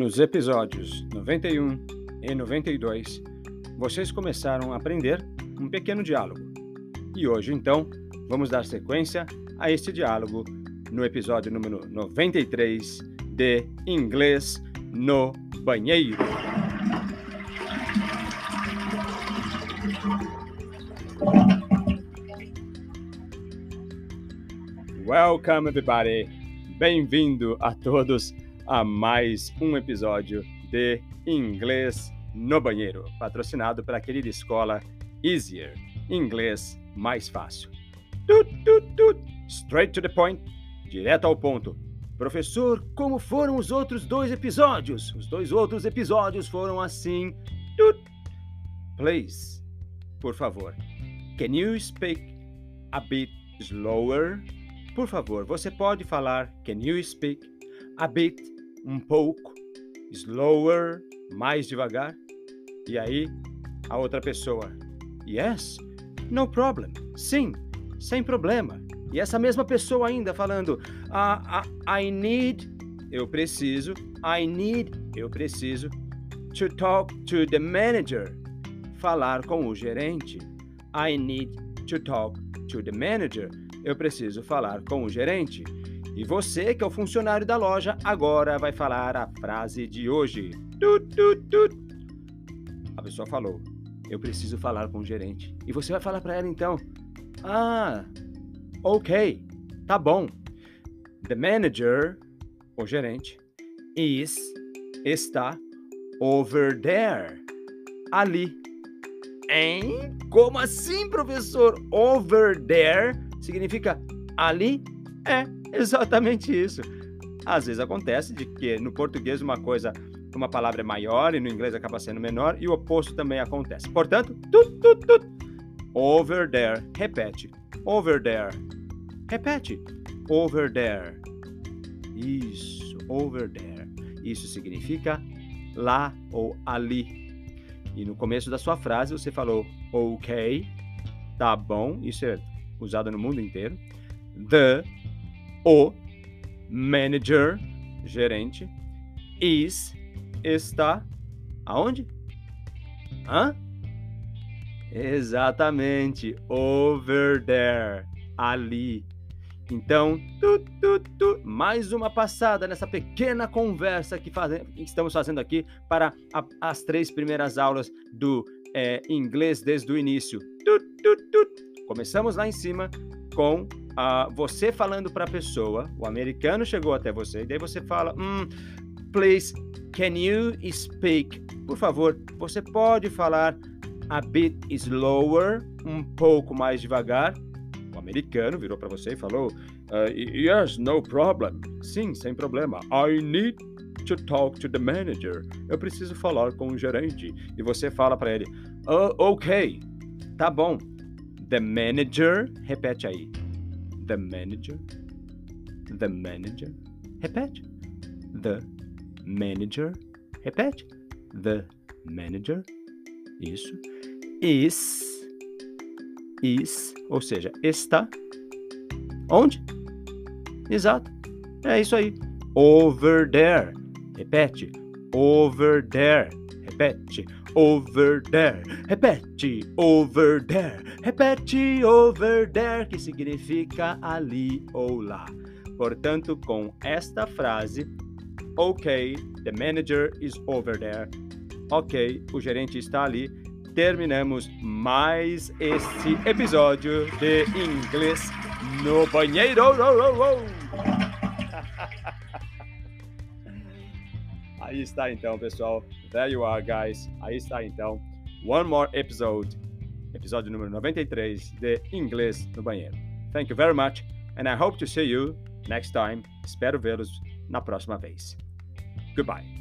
Nos episódios 91 e 92, vocês começaram a aprender um pequeno diálogo. E hoje, então, vamos dar sequência a este diálogo no episódio número 93 de Inglês no Banheiro. Welcome, everybody! Bem-vindo a todos a mais um episódio de Inglês no Banheiro, patrocinado pela querida escola Easier, inglês mais fácil. Tut, tut, tut. Straight to the point, direto ao ponto. Professor, como foram os outros dois episódios? Os dois outros episódios foram assim. Tut. Please, por favor, can you speak a bit slower? Por favor, você pode falar can you speak a bit um pouco, slower, mais devagar. E aí, a outra pessoa, yes, no problem, sim, sem problema. E essa mesma pessoa ainda falando, uh, I need, eu preciso, I need, eu preciso, to talk to the manager, falar com o gerente. I need to talk to the manager, eu preciso falar com o gerente. E você, que é o funcionário da loja, agora vai falar a frase de hoje. Tut. A pessoa falou: Eu preciso falar com o gerente. E você vai falar para ela então: Ah, ok, tá bom. The manager, o gerente, is, está over there, ali. Hein? Como assim, professor? Over there significa ali? É Exatamente isso. Às vezes acontece de que no português uma coisa, uma palavra é maior e no inglês acaba sendo menor e o oposto também acontece. Portanto, tut, tut, tut. over there. Repete. Over there. Repete. Over there. Isso, over there. Isso significa lá ou ali. E no começo da sua frase você falou ok, tá bom, isso é usado no mundo inteiro. The o manager, gerente, is, está, aonde? Hã? Exatamente, over there, ali. Então, tu, tu, tu, mais uma passada nessa pequena conversa que, faz, que estamos fazendo aqui para a, as três primeiras aulas do é, inglês desde o início. Começamos lá em cima com você falando para a pessoa, o americano chegou até você, e daí você fala, hum, please, can you speak? Por favor, você pode falar a bit slower, um pouco mais devagar? O americano virou para você e falou, uh, yes, no problem. Sim, sem problema. I need to talk to the manager. Eu preciso falar com o gerente. E você fala para ele, uh, ok, tá bom. The manager, repete aí the manager, the manager, repete, the manager, repete, the manager, isso, is, is, ou seja, está, onde? Exato, é isso aí, over there, repete, over there, repete, over there, repete, over there, repete, over there, que significa ali ou lá. Portanto, com esta frase, ok, the manager is over there, ok, o gerente está ali, terminamos mais este episódio de inglês no banheiro. Aí está então, pessoal. There you are, guys. Aí está então. One more episode. Episódio número 93 de Inglês no Banheiro. Thank you very much and I hope to see you next time. Espero vê-los na próxima vez. Goodbye.